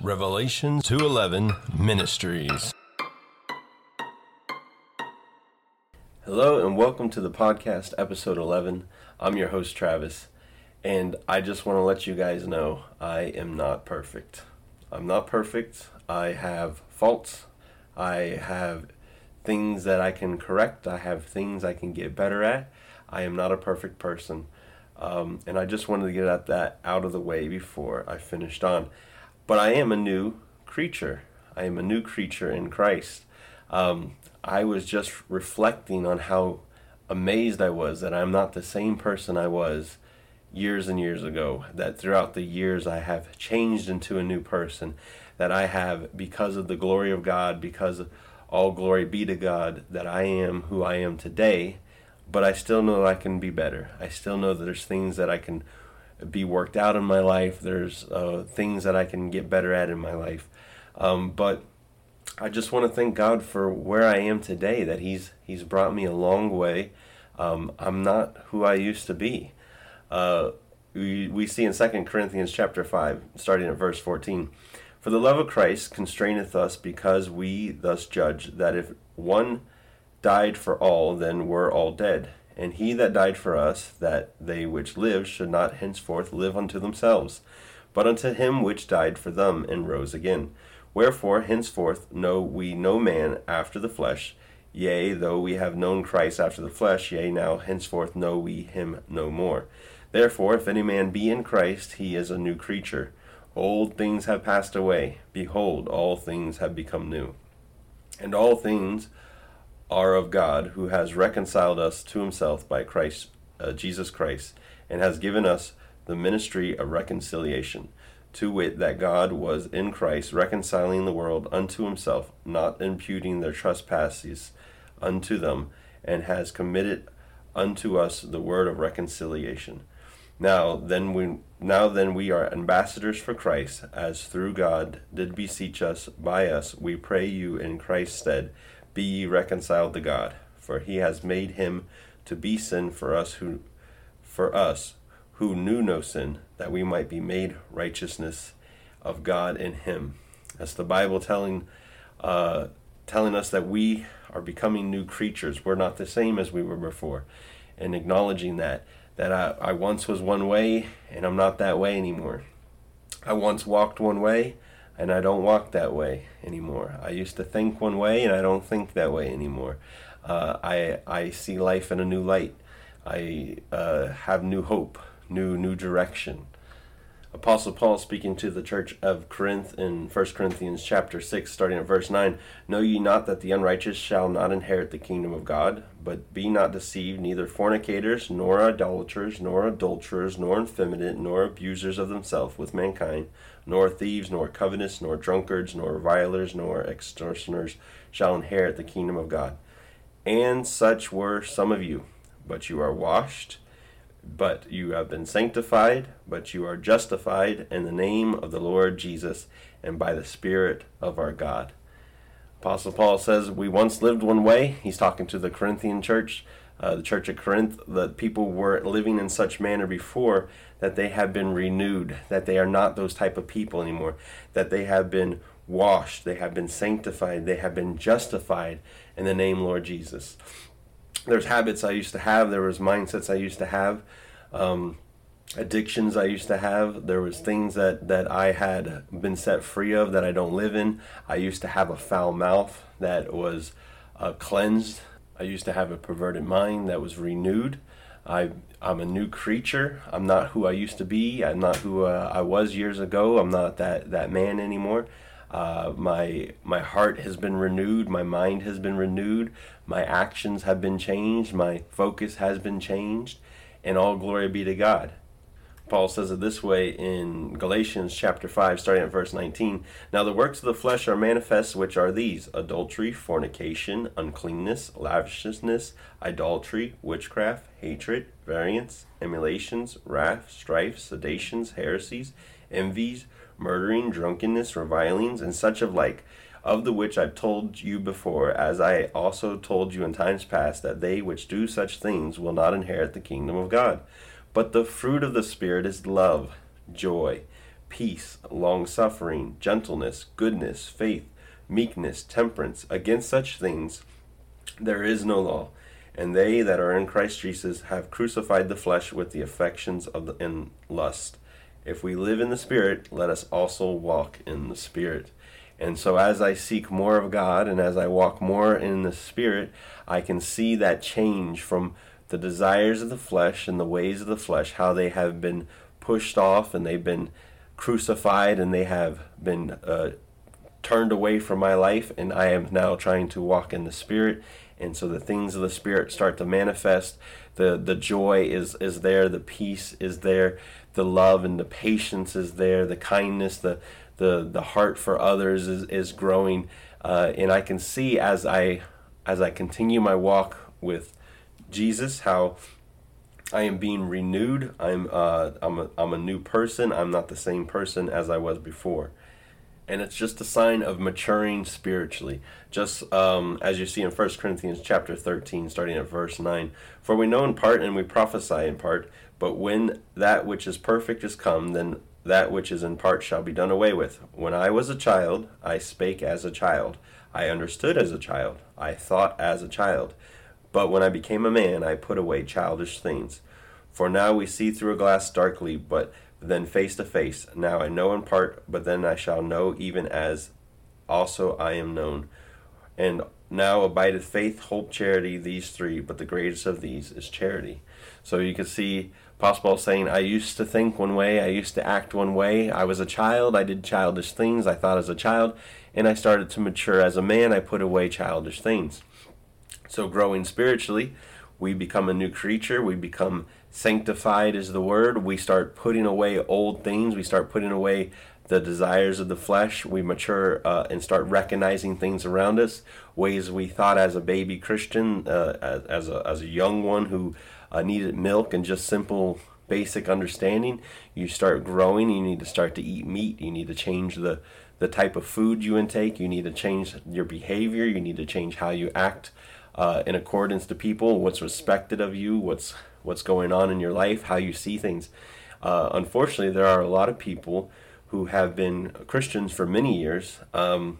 Revelation 211 Ministries. Hello and welcome to the podcast, episode 11. I'm your host, Travis, and I just want to let you guys know I am not perfect. I'm not perfect. I have faults. I have things that I can correct. I have things I can get better at. I am not a perfect person. Um, and I just wanted to get that out of the way before I finished on. But I am a new creature. I am a new creature in Christ. Um, I was just reflecting on how amazed I was that I'm not the same person I was years and years ago. That throughout the years I have changed into a new person. That I have, because of the glory of God, because all glory be to God, that I am who I am today but I still know I can be better. I still know that there's things that I can be worked out in my life. There's uh, things that I can get better at in my life. Um, but I just want to thank God for where I am today. That He's He's brought me a long way. Um, I'm not who I used to be. Uh, we, we see in 2 Corinthians chapter 5, starting at verse 14. For the love of Christ constraineth us, because we thus judge that if one died for all, then were all dead. And he that died for us, that they which live should not henceforth live unto themselves, but unto him which died for them and rose again. Wherefore henceforth know we no man after the flesh. Yea, though we have known Christ after the flesh, yea, now henceforth know we him no more. Therefore, if any man be in Christ, he is a new creature. Old things have passed away. Behold, all things have become new. And all things are of God, who has reconciled us to himself by Christ uh, Jesus Christ, and has given us the ministry of reconciliation, to wit, that God was in Christ reconciling the world unto himself, not imputing their trespasses unto them, and has committed unto us the word of reconciliation. Now then we now then we are ambassadors for Christ, as through God did beseech us by us, we pray you in Christ's stead be ye reconciled to God, for he has made him to be sin for us who for us who knew no sin, that we might be made righteousness of God in him. That's the Bible telling uh, telling us that we are becoming new creatures. We're not the same as we were before. And acknowledging that that I, I once was one way and I'm not that way anymore. I once walked one way and I don't walk that way anymore. I used to think one way, and I don't think that way anymore. Uh, I I see life in a new light. I uh, have new hope, new new direction. Apostle Paul speaking to the church of Corinth in 1 Corinthians chapter 6 starting at verse 9 Know ye not that the unrighteous shall not inherit the kingdom of God? But be not deceived neither fornicators nor idolaters nor adulterers nor effeminate nor abusers of themselves with mankind nor thieves nor covetous nor drunkards nor revilers nor extortioners shall inherit the kingdom of God. And such were some of you but you are washed but you have been sanctified, but you are justified in the name of the Lord Jesus and by the Spirit of our God. Apostle Paul says, We once lived one way. He's talking to the Corinthian church, uh, the church at Corinth. The people were living in such manner before that they have been renewed, that they are not those type of people anymore, that they have been washed, they have been sanctified, they have been justified in the name Lord Jesus there's habits I used to have. There was mindsets I used to have. Um, addictions I used to have. There was things that, that I had been set free of that I don't live in. I used to have a foul mouth that was uh, cleansed. I used to have a perverted mind that was renewed. I, I'm a new creature. I'm not who I used to be. I'm not who uh, I was years ago. I'm not that, that man anymore. Uh, my my heart has been renewed. My mind has been renewed. My actions have been changed. My focus has been changed. And all glory be to God. Paul says it this way in Galatians chapter 5, starting at verse 19. Now the works of the flesh are manifest, which are these adultery, fornication, uncleanness, lavishness, idolatry, witchcraft, hatred, variance, emulations, wrath, strife, seditions, heresies, envies murdering, drunkenness, revilings, and such of like, of the which I've told you before, as I also told you in times past, that they which do such things will not inherit the kingdom of God. But the fruit of the Spirit is love, joy, peace, long suffering, gentleness, goodness, faith, meekness, temperance. Against such things there is no law. And they that are in Christ Jesus have crucified the flesh with the affections of the and lust. If we live in the Spirit, let us also walk in the Spirit. And so, as I seek more of God and as I walk more in the Spirit, I can see that change from the desires of the flesh and the ways of the flesh, how they have been pushed off and they've been crucified and they have been uh, turned away from my life. And I am now trying to walk in the Spirit. And so the things of the Spirit start to manifest. The, the joy is, is there, the peace is there, the love and the patience is there, the kindness, the, the the heart for others is is growing, uh, and I can see as I as I continue my walk with Jesus how I am being renewed. I'm uh, I'm a, I'm a new person. I'm not the same person as I was before. And it's just a sign of maturing spiritually. Just um, as you see in 1 Corinthians chapter 13, starting at verse 9. For we know in part and we prophesy in part, but when that which is perfect is come, then that which is in part shall be done away with. When I was a child, I spake as a child. I understood as a child. I thought as a child. But when I became a man, I put away childish things. For now we see through a glass darkly, but then face to face. Now I know in part, but then I shall know even as also I am known. And now abideth faith, hope, charity, these three, but the greatest of these is charity. So you can see Apostle saying, I used to think one way, I used to act one way. I was a child, I did childish things, I thought as a child, and I started to mature as a man, I put away childish things. So, growing spiritually, we become a new creature, we become sanctified, is the word. We start putting away old things, we start putting away the desires of the flesh. We mature uh, and start recognizing things around us, ways we thought as a baby Christian, uh, as, as, a, as a young one who uh, needed milk and just simple basic understanding. You start growing, you need to start to eat meat, you need to change the, the type of food you intake, you need to change your behavior, you need to change how you act uh, in accordance to people, what's respected of you, what's what's going on in your life, how you see things. Uh, unfortunately, there are a lot of people who have been Christians for many years. Um,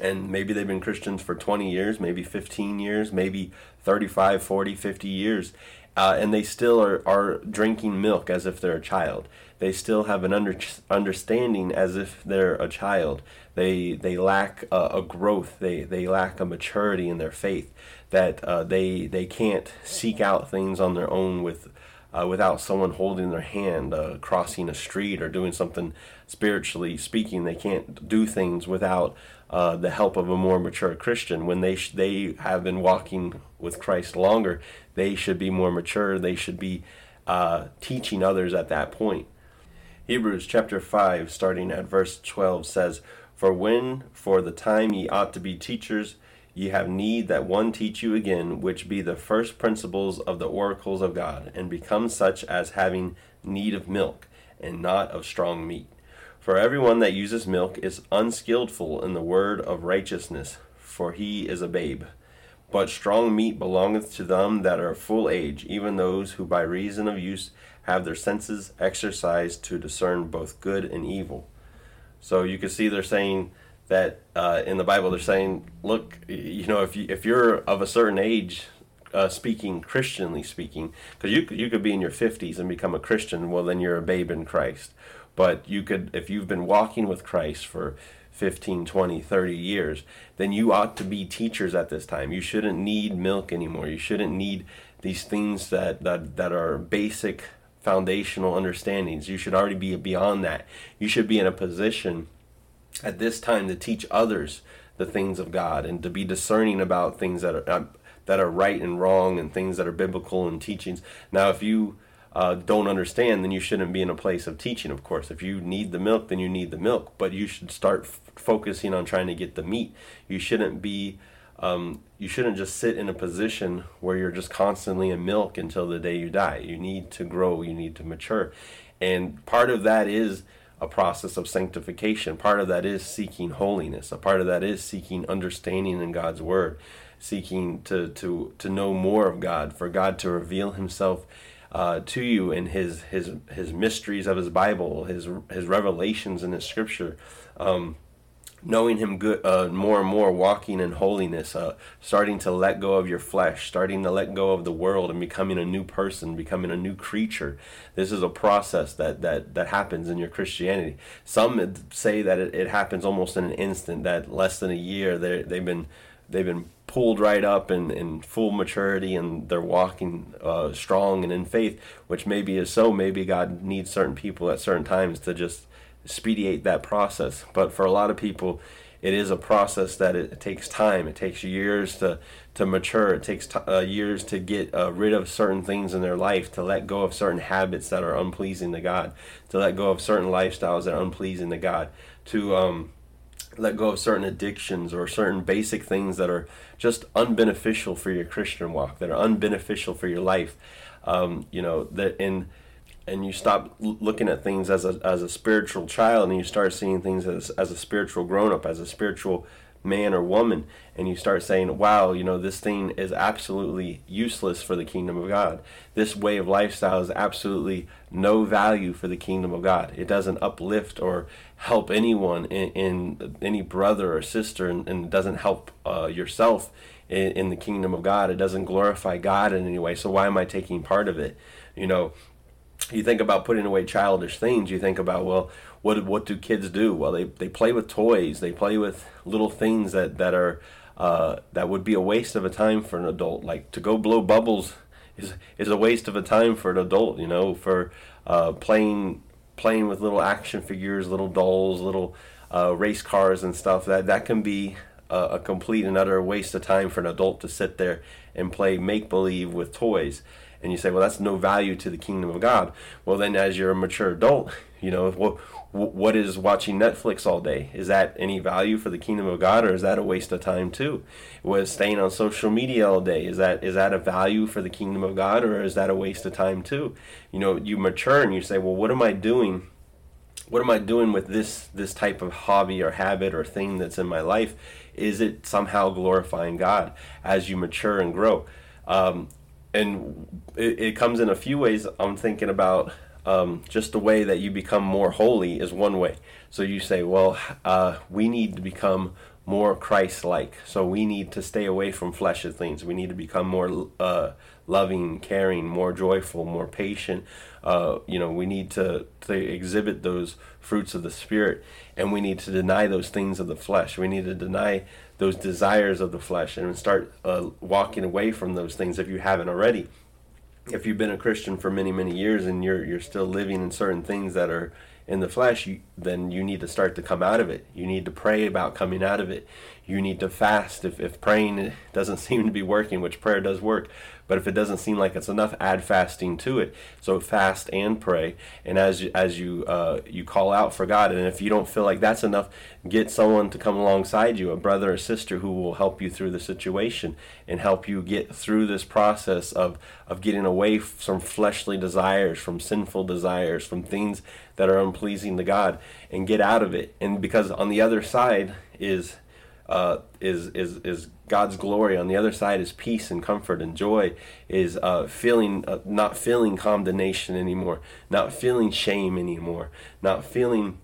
and maybe they've been Christians for 20 years, maybe 15 years, maybe 35, 40, 50 years, uh, and they still are, are drinking milk as if they're a child. They still have an under, understanding as if they're a child. They, they lack a, growth, they, they lack a maturity in their faith, that uh, they, they can't seek out things on their own with, uh, without someone holding their hand, uh, crossing a street or doing something spiritually speaking. They can't do things without uh, the help of a more mature Christian. When they sh- they have been walking with Christ longer, they should be more mature. They should be uh, teaching others at that point. Hebrews chapter 5, starting at verse 12, says, For when for the time ye ought to be teachers, ye have need that one teach you again, which be the first principles of the oracles of God, and become such as having need of milk, and not of strong meat. For everyone that uses milk is unskillful in the word of righteousness, for he is a babe. But strong meat belongeth to them that are full age, even those who by reason of use have their senses exercised to discern both good and evil. So you can see they're saying that uh, in the Bible they're saying, look, you know, if you if you're of a certain age, uh, speaking Christianly speaking, because you you could be in your 50s and become a Christian, well then you're a babe in Christ but you could, if you've been walking with Christ for 15, 20, 30 years, then you ought to be teachers at this time. You shouldn't need milk anymore. You shouldn't need these things that, that, that are basic foundational understandings. You should already be beyond that. You should be in a position at this time to teach others the things of God and to be discerning about things that are uh, that are right and wrong and things that are biblical and teachings. Now, if you uh, don't understand, then you shouldn't be in a place of teaching, of course. If you need the milk, then you need the milk, but you should start f- focusing on trying to get the meat. You shouldn't be, um, you shouldn't just sit in a position where you're just constantly in milk until the day you die. You need to grow, you need to mature. And part of that is a process of sanctification. Part of that is seeking holiness. A part of that is seeking understanding in God's word, seeking to, to, to know more of God, for God to reveal himself uh, to you in his his his mysteries of his Bible, his his revelations in his Scripture. Um, knowing him good uh, more and more walking in holiness uh, starting to let go of your flesh starting to let go of the world and becoming a new person becoming a new creature this is a process that that that happens in your christianity some say that it, it happens almost in an instant that less than a year they they've been they've been pulled right up in, in full maturity and they're walking uh, strong and in faith which maybe is so maybe god needs certain people at certain times to just expedite that process. But for a lot of people, it is a process that it, it takes time. It takes years to to mature. It takes t- uh, years to get uh, rid of certain things in their life, to let go of certain habits that are unpleasing to God, to let go of certain lifestyles that are unpleasing to God, to um, let go of certain addictions or certain basic things that are just unbeneficial for your Christian walk, that are unbeneficial for your life. Um, you know that in and you stop looking at things as a as a spiritual child and you start seeing things as as a spiritual grown up as a spiritual man or woman and you start saying wow you know this thing is absolutely useless for the kingdom of god. This way of lifestyle is absolutely no value for the kingdom of god. It doesn't uplift or help anyone in, in any brother or sister and, and doesn't help uh, yourself in, in the kingdom of god. It doesn't glorify god in any way. So why am i taking part of it? You know you think about putting away childish things, you think about well, what what do kids do? Well, they, they play with toys, they play with little things that that are uh, that would be a waste of a time for an adult. Like to go blow bubbles is is a waste of a time for an adult. You know, for uh, playing playing with little action figures, little dolls, little uh, race cars and stuff. That that can be a, a complete and utter waste of time for an adult to sit there and play make believe with toys and you say, well, that's no value to the kingdom of God. Well, then, as you're a mature adult, you know, what what is watching Netflix all day? Is that any value for the kingdom of God, or is that a waste of time too? Was staying on social media all day is that is that a value for the kingdom of God, or is that a waste of time too? You know, you mature and you say, well, what am I doing? What am I doing with this this type of hobby or habit or thing that's in my life? Is it somehow glorifying God as you mature and grow? Um, and it, it, comes in a few ways. I'm thinking about um, just the way that you become more holy is one way. So you say, well, uh, we need to become more Christ-like. So we need to stay away from fleshly things. We need to become more uh, loving, caring, more joyful, more patient. Uh, you know, we need to, to exhibit those fruits of the Spirit, and we need to deny those things of the flesh. We need to deny those desires of the flesh and start uh, walking away from those things if you haven't already. If you've been a Christian for many, many years and you're you're still living in certain things that are in the flesh, you, then you need to start to come out of it. You need to pray about coming out of it. You need to fast. If, if praying doesn't seem to be working, which prayer does work, but if it doesn't seem like it's enough, add fasting to it. So fast and pray. And as you, as you uh, you call out for God, and if you don't feel like that's enough, get someone to come alongside you, a brother or sister who will help you through the situation and help you get through this process of of getting away from fleshly desires, from sinful desires, from things that are unpleasing to God, and get out of it. And because on the other side is uh, is is is God's glory. On the other side is peace and comfort and joy. Is uh, feeling uh, not feeling condemnation anymore, not feeling shame anymore, not feeling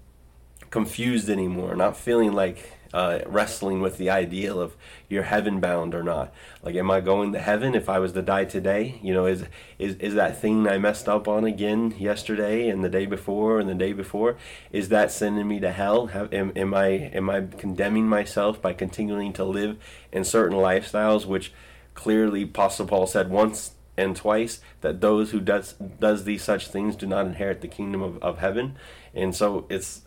confused anymore, not feeling like uh, wrestling with the ideal of you're heaven bound or not. Like, am I going to heaven if I was to die today? You know, is is is that thing I messed up on again yesterday and the day before and the day before? Is that sending me to hell? Have, am, am I am I condemning myself by continuing to live in certain lifestyles, which clearly Apostle Paul said once and twice that those who does does these such things do not inherit the kingdom of, of heaven. And so it's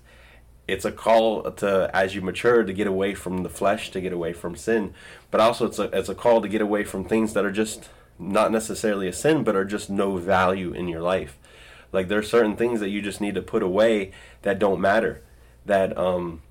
it's a call to as you mature to get away from the flesh to get away from sin. But also it's a, it's a call to get away from things that are just not necessarily a sin but are just no value in your life. Like there's certain things that you just need to put away that don't matter that um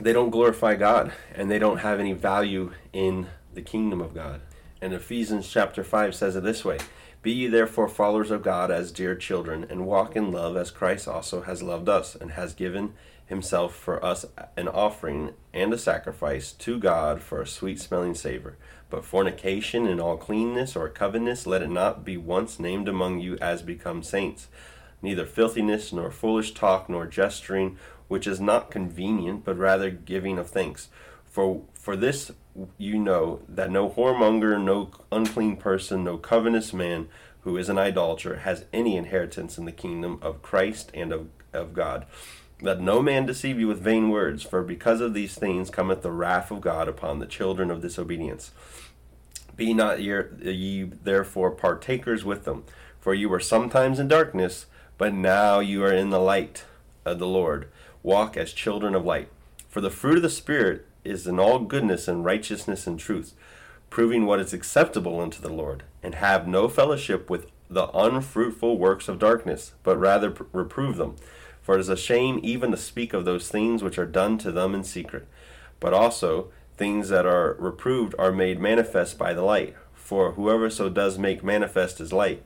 they don't glorify god and they don't have any value in the kingdom of god. And ephesians chapter 5 says it this way Be ye therefore followers of God as dear children, and walk in love as Christ also has loved us, and has given himself for us an offering and a sacrifice to God for a sweet smelling savor. But fornication and all cleanness or covetousness, let it not be once named among you as become saints. Neither filthiness, nor foolish talk, nor gesturing, which is not convenient, but rather giving of thanks. For for this you know that no whoremonger, no unclean person, no covetous man who is an idolater has any inheritance in the kingdom of Christ and of, of God. Let no man deceive you with vain words, for because of these things cometh the wrath of God upon the children of disobedience. Be not ye therefore partakers with them, for you were sometimes in darkness, but now you are in the light of the Lord. Walk as children of light. For the fruit of the Spirit is in all goodness and righteousness and truth, proving what is acceptable unto the Lord, and have no fellowship with the unfruitful works of darkness, but rather reprove them. For it is a shame even to speak of those things which are done to them in secret. But also, things that are reproved are made manifest by the light. For whoever so does make manifest is light.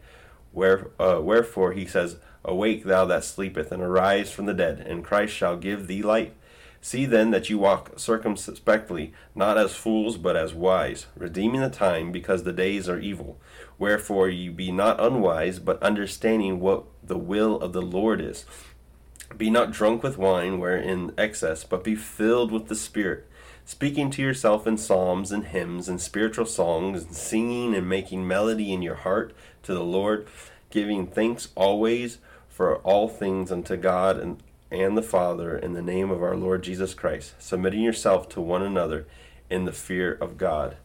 Where, uh, wherefore he says, Awake, thou that sleepeth, and arise from the dead, and Christ shall give thee light. See then that you walk circumspectly, not as fools, but as wise, redeeming the time, because the days are evil. Wherefore ye be not unwise, but understanding what the will of the Lord is. Be not drunk with wine wherein excess, but be filled with the Spirit, speaking to yourself in psalms and hymns and spiritual songs, and singing and making melody in your heart to the Lord, giving thanks always for all things unto God and, and the Father in the name of our Lord Jesus Christ, submitting yourself to one another in the fear of God.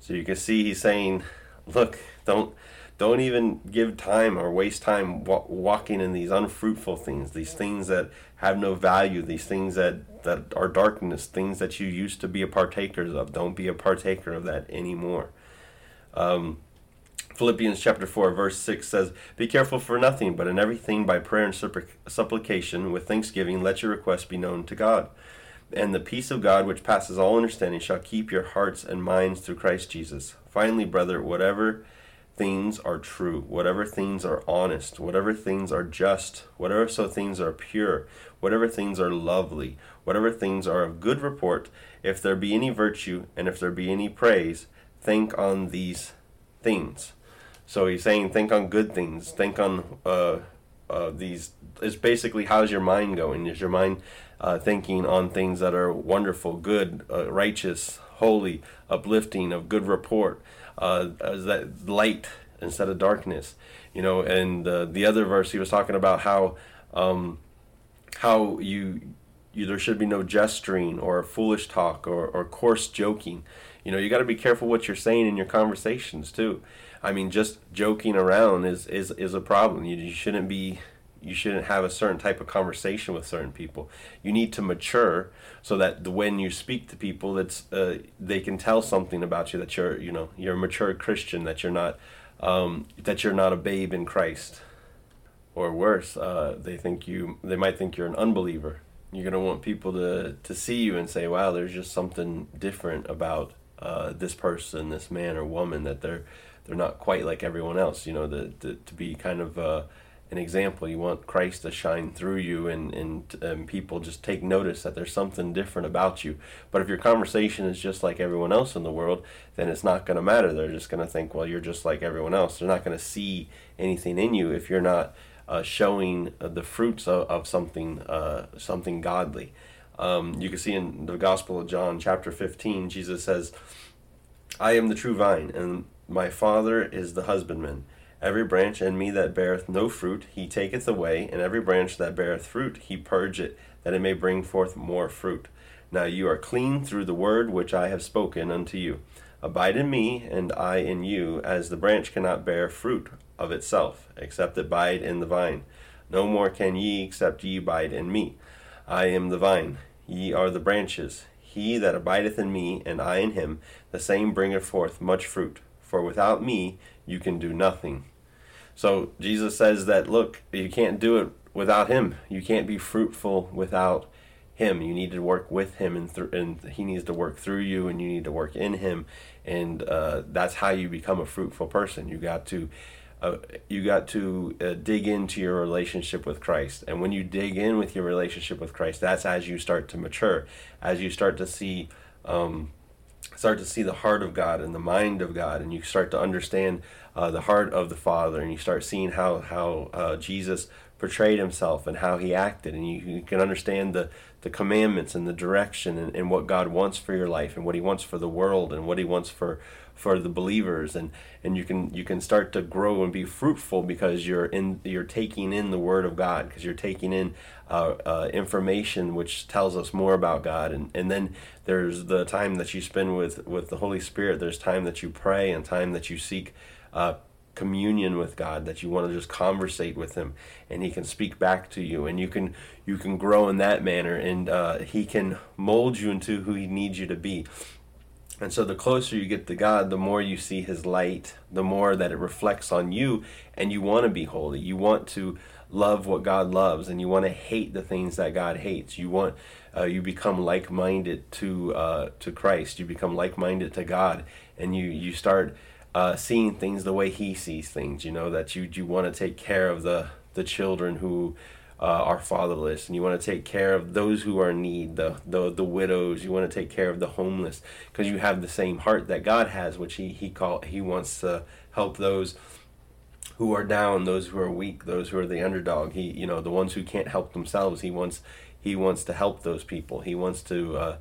So you can see he's saying, look, don't don't even give time or waste time walking in these unfruitful things, these things that have no value, these things that, that are darkness, things that you used to be a partaker of. Don't be a partaker of that anymore. Um, Philippians chapter 4, verse 6 says, Be careful for nothing, but in everything by prayer and supplication with thanksgiving, let your requests be known to God. And the peace of God, which passes all understanding, shall keep your hearts and minds through Christ Jesus. Finally, brother, whatever things are true, whatever things are honest, whatever things are just, whatever so things are pure, whatever things are lovely, whatever things are of good report, if there be any virtue and if there be any praise, think on these things. So he's saying, think on good things, think on uh, uh, these. It's basically how's your mind going? Is your mind uh, thinking on things that are wonderful, good, uh, righteous, holy, uplifting, of good report? Uh, as that light instead of darkness. You know, and uh, the other verse he was talking about how um, how you, you there should be no gesturing or foolish talk or, or coarse joking. You know, you got to be careful what you're saying in your conversations too. I mean, just joking around is is, is a problem. You, you shouldn't be you shouldn't have a certain type of conversation with certain people. You need to mature so that when you speak to people, that's uh, they can tell something about you that you're you know you're a mature Christian that you're not um, that you're not a babe in Christ, or worse, uh, they think you they might think you're an unbeliever. You're gonna want people to to see you and say, "Wow, there's just something different about uh, this person, this man or woman that they're they're not quite like everyone else." You know, the, the to be kind of uh, an example. You want Christ to shine through you, and, and, and people just take notice that there's something different about you. But if your conversation is just like everyone else in the world, then it's not going to matter. They're just going to think, well, you're just like everyone else. They're not going to see anything in you if you're not uh, showing uh, the fruits of, of something uh, something godly. Um, you can see in the Gospel of John, chapter 15, Jesus says, I am the true vine, and my Father is the husbandman. Every branch in me that beareth no fruit, he taketh away, and every branch that beareth fruit, he purgeth, that it may bring forth more fruit. Now you are clean through the word which I have spoken unto you. Abide in me, and I in you, as the branch cannot bear fruit of itself, except it abide in the vine. No more can ye, except ye abide in me. I am the vine, ye are the branches. He that abideth in me, and I in him, the same bringeth forth much fruit. For without me you can do nothing. So Jesus says that look, you can't do it without him. You can't be fruitful without him. You need to work with him, and, th- and he needs to work through you, and you need to work in him, and uh, that's how you become a fruitful person. You got to uh, you got to uh, dig into your relationship with Christ. And when you dig in with your relationship with Christ, that's as you start to mature, as you start to see, um, start to see the heart of God and the mind of God, and you start to understand uh, the heart of the Father, and you start seeing how how uh, Jesus portrayed himself and how he acted, and you, you can understand the the commandments and the direction and, and what God wants for your life and what He wants for the world and what He wants for for the believers and and you can you can start to grow and be fruitful because you're in you're taking in the Word of God because you're taking in uh, uh, information which tells us more about God and and then there's the time that you spend with with the Holy Spirit there's time that you pray and time that you seek. Uh, communion with God that you want to just conversate with him and he can speak back to you and you can you can grow in that manner and uh, he can mold you into who he needs you to be and so the closer you get to God the more you see his light the more that it reflects on you and you want to be holy you want to love what God loves and you want to hate the things that God hates you want uh, you become like-minded to uh, to Christ you become like-minded to God and you you start uh, seeing things the way he sees things. You know that you you want to take care of the the children who uh, are fatherless, and you want to take care of those who are in need, the the the widows. You want to take care of the homeless because you have the same heart that God has, which he he call he wants to help those who are down, those who are weak, those who are the underdog. He you know the ones who can't help themselves. He wants he wants to help those people. He wants to uh,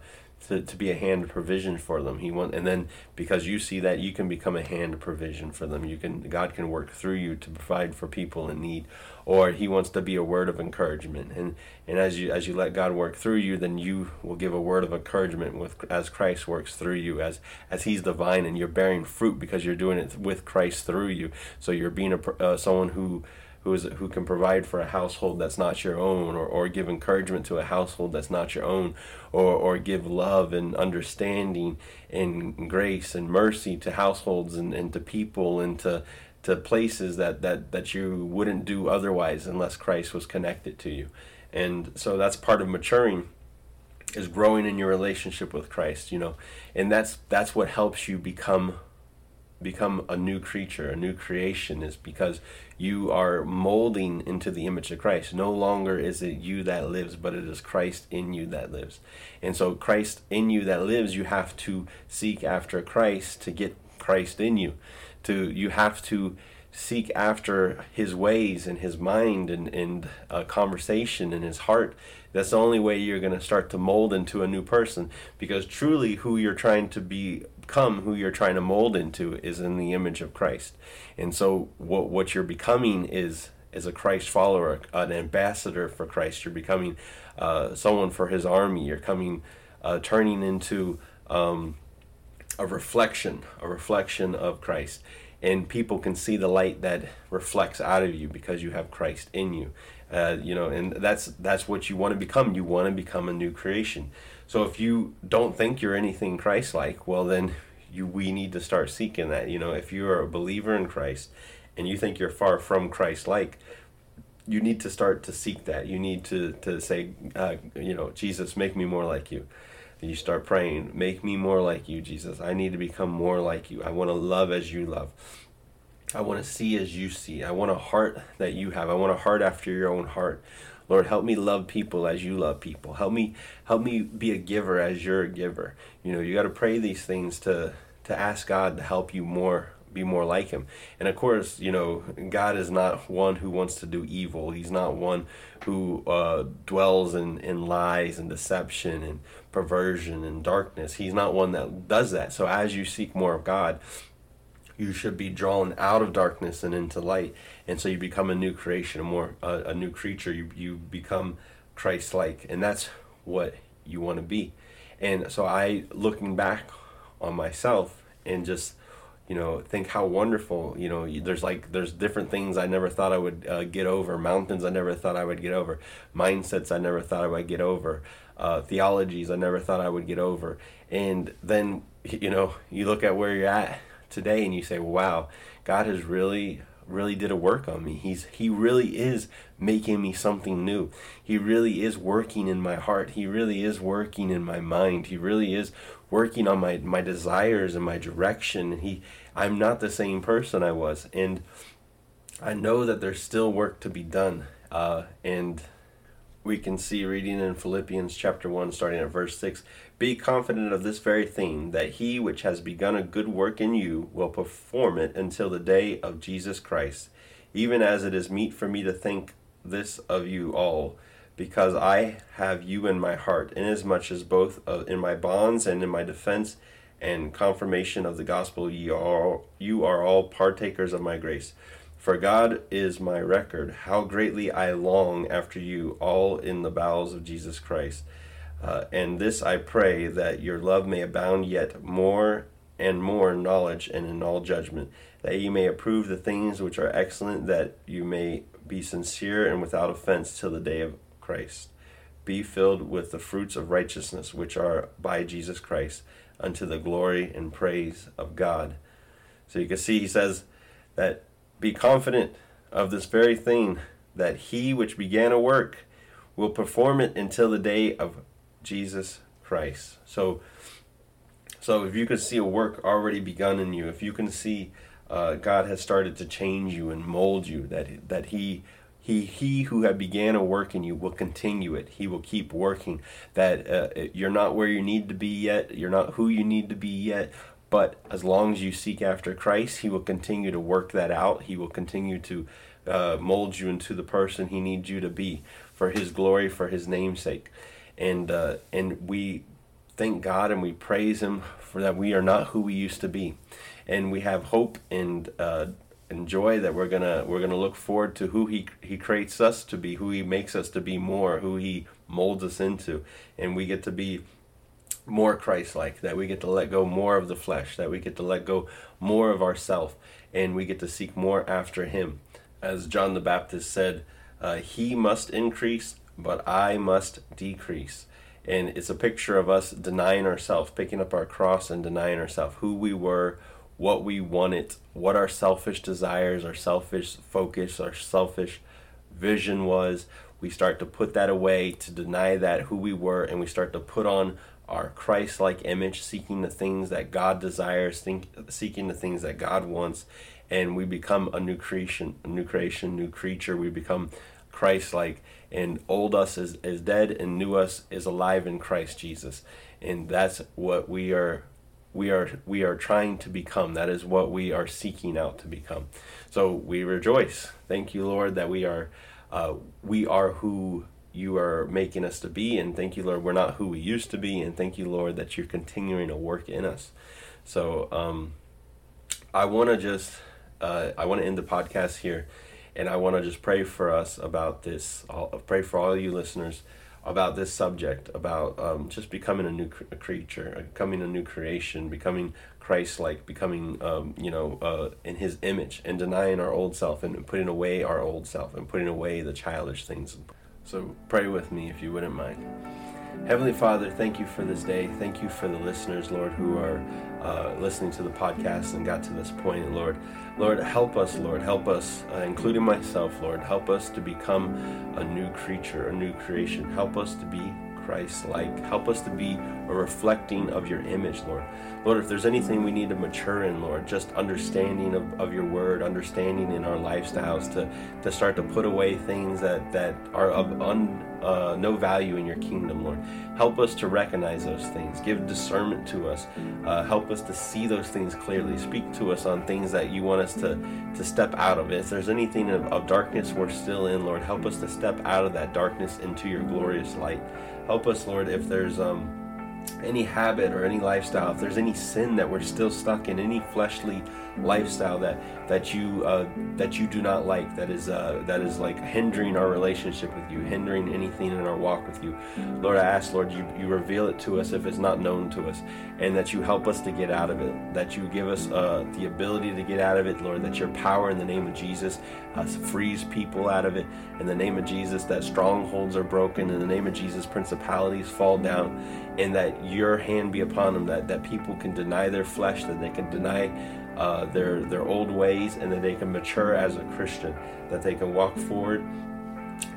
to, to be a hand provision for them. He want and then because you see that you can become a hand provision for them. You can God can work through you to provide for people in need. Or he wants to be a word of encouragement. And and as you as you let God work through you, then you will give a word of encouragement with as Christ works through you, as as he's the vine and you're bearing fruit because you're doing it with Christ through you. So you're being a uh, someone who who is who can provide for a household that's not your own or, or give encouragement to a household that's not your own or, or give love and understanding and grace and mercy to households and, and to people and to to places that, that, that you wouldn't do otherwise unless Christ was connected to you. And so that's part of maturing is growing in your relationship with Christ, you know. And that's that's what helps you become become a new creature, a new creation, is because you are molding into the image of Christ. No longer is it you that lives, but it is Christ in you that lives. And so, Christ in you that lives, you have to seek after Christ to get Christ in you. To you have to seek after his ways and his mind and, and uh, conversation and his heart that's the only way you're going to start to mold into a new person. Because truly who you're trying to become who you're trying to mold into is in the image of christ. And so what, what you're becoming is is a christ follower an ambassador for christ. You're becoming uh, someone for his army. You're coming uh, turning into um, a reflection a reflection of christ and people can see the light that reflects out of you because you have Christ in you. Uh, you know, and that's that's what you want to become. You want to become a new creation. So if you don't think you're anything Christ-like, well then you we need to start seeking that. You know, if you are a believer in Christ and you think you're far from Christ-like, you need to start to seek that. You need to to say, uh, you know, Jesus, make me more like you you start praying, make me more like you, Jesus. I need to become more like you. I want to love as you love. I want to see as you see. I want a heart that you have. I want a heart after your own heart. Lord, help me love people as you love people. Help me help me be a giver as you're a giver. You know, you got to pray these things to to ask God to help you more be more like him. And of course, you know, God is not one who wants to do evil. He's not one who uh, dwells in, in lies and deception and perversion and darkness. He's not one that does that. So as you seek more of God, you should be drawn out of darkness and into light. And so you become a new creation, a more a new creature. You you become Christ-like, and that's what you want to be. And so I, looking back on myself and just you know think how wonderful you know there's like there's different things i never thought i would uh, get over mountains i never thought i would get over mindsets i never thought i would get over uh, theologies i never thought i would get over. And then you know you look at where you're at today and you say wow god has really really did a work on me. He's he really is making me something new. He really is working in my heart. He really is working in my mind. He really is working on my my desires and my direction. He I'm not the same person I was and I know that there's still work to be done. Uh, and we can see reading in Philippians chapter 1, starting at verse 6 Be confident of this very thing, that he which has begun a good work in you will perform it until the day of Jesus Christ, even as it is meet for me to think this of you all, because I have you in my heart, inasmuch as both in my bonds and in my defense and confirmation of the gospel you are, you are all partakers of my grace. For God is my record, how greatly I long after you, all in the bowels of Jesus Christ. Uh, and this I pray, that your love may abound yet more and more in knowledge and in all judgment, that ye may approve the things which are excellent, that you may be sincere and without offense till the day of Christ. Be filled with the fruits of righteousness, which are by Jesus Christ, unto the glory and praise of God. So you can see he says that be confident of this very thing, that he which began a work will perform it until the day of Jesus Christ. So, so if you can see a work already begun in you, if you can see uh, God has started to change you and mold you, that that He he he who had began a work in you will continue it. He will keep working. That uh, you're not where you need to be yet. You're not who you need to be yet. But as long as you seek after Christ, He will continue to work that out. He will continue to uh, mold you into the person He needs you to be for His glory, for His namesake. And uh, and we thank God and we praise Him for that. We are not who we used to be, and we have hope and uh, and joy that we're gonna we're gonna look forward to who He He creates us to be, who He makes us to be more, who He molds us into, and we get to be more Christ-like, that we get to let go more of the flesh, that we get to let go more of ourself, and we get to seek more after Him. As John the Baptist said, uh, He must increase, but I must decrease. And it's a picture of us denying ourselves, picking up our cross and denying ourselves, who we were, what we wanted, what our selfish desires, our selfish focus, our selfish vision was. We start to put that away, to deny that who we were, and we start to put on our Christ-like image, seeking the things that God desires, think, seeking the things that God wants, and we become a new creation, a new creation, new creature. We become Christ-like, and old us is, is dead, and new us is alive in Christ Jesus, and that's what we are. We are we are trying to become. That is what we are seeking out to become. So we rejoice. Thank you, Lord, that we are uh, we are who you are making us to be. And thank you, Lord, we're not who we used to be. And thank you, Lord, that you're continuing to work in us. So um, I want to just, uh, I want to end the podcast here. And I want to just pray for us about this. I'll pray for all you listeners about this subject, about um, just becoming a new cr- creature, becoming a new creation, becoming Christ-like, becoming, um, you know, uh, in His image, and denying our old self, and putting away our old self, and putting away the childish things. So pray with me if you wouldn't mind. Heavenly Father, thank you for this day. Thank you for the listeners, Lord, who are uh, listening to the podcast and got to this point, Lord. Lord, help us, Lord. Help us, uh, including myself, Lord. Help us to become a new creature, a new creation. Help us to be Christ like. Help us to be a reflecting of your image, Lord. Lord, if there's anything we need to mature in, Lord, just understanding of, of your word, understanding in our lifestyles to, to start to put away things that, that are of un, uh, no value in your kingdom, Lord. Help us to recognize those things. Give discernment to us. Uh, help us to see those things clearly. Speak to us on things that you want us to, to step out of. If there's anything of, of darkness we're still in, Lord, help us to step out of that darkness into your glorious light. Help us, Lord, if there's um, any habit or any lifestyle, if there's any sin that we're still stuck in, any fleshly lifestyle that that you uh, that you do not like, that is uh, that is like hindering our relationship with you, hindering anything in our walk with you, Lord, I ask, Lord, you you reveal it to us if it's not known to us, and that you help us to get out of it, that you give us uh, the ability to get out of it, Lord, that your power in the name of Jesus uh, frees people out of it, in the name of Jesus, that strongholds are broken, in the name of Jesus, principalities fall down, and that your hand be upon them, that that people can deny their flesh, that they can deny uh, their their old ways and that they can mature as a Christian, that they can walk forward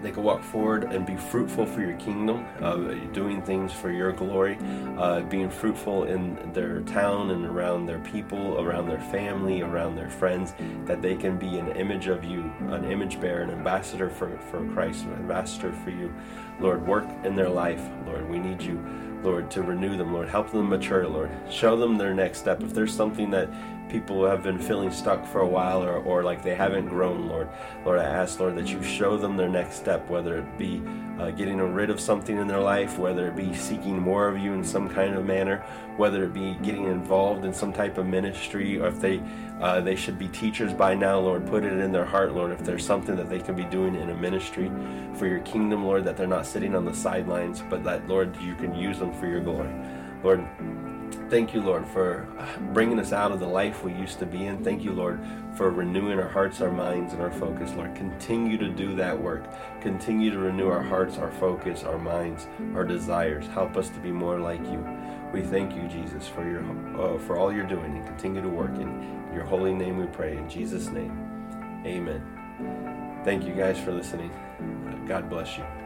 they can walk forward and be fruitful for your kingdom, uh, doing things for your glory, uh, being fruitful in their town and around their people, around their family, around their friends, that they can be an image of you, an image bearer, an ambassador for, for Christ, an ambassador for you. Lord, work in their life. Lord, we need you, Lord, to renew them. Lord, help them mature, Lord. Show them their next step. If there's something that people have been feeling stuck for a while or, or like they haven't grown, Lord. Lord, I ask, Lord, that you show them their next step, whether it be uh, getting rid of something in their life, whether it be seeking more of you in some kind of manner, whether it be getting involved in some type of ministry, or if they uh, they should be teachers by now, Lord, put it in their heart, Lord, if there's something that they can be doing in a ministry for your kingdom, Lord, that they're not sitting on the sidelines, but that, Lord, you can use them for your glory. Lord, Thank you, Lord, for bringing us out of the life we used to be in. Thank you, Lord, for renewing our hearts, our minds, and our focus. Lord, continue to do that work. Continue to renew our hearts, our focus, our minds, our desires. Help us to be more like you. We thank you, Jesus, for your uh, for all you're doing and continue to work in your holy name. We pray in Jesus' name. Amen. Thank you guys for listening. God bless you.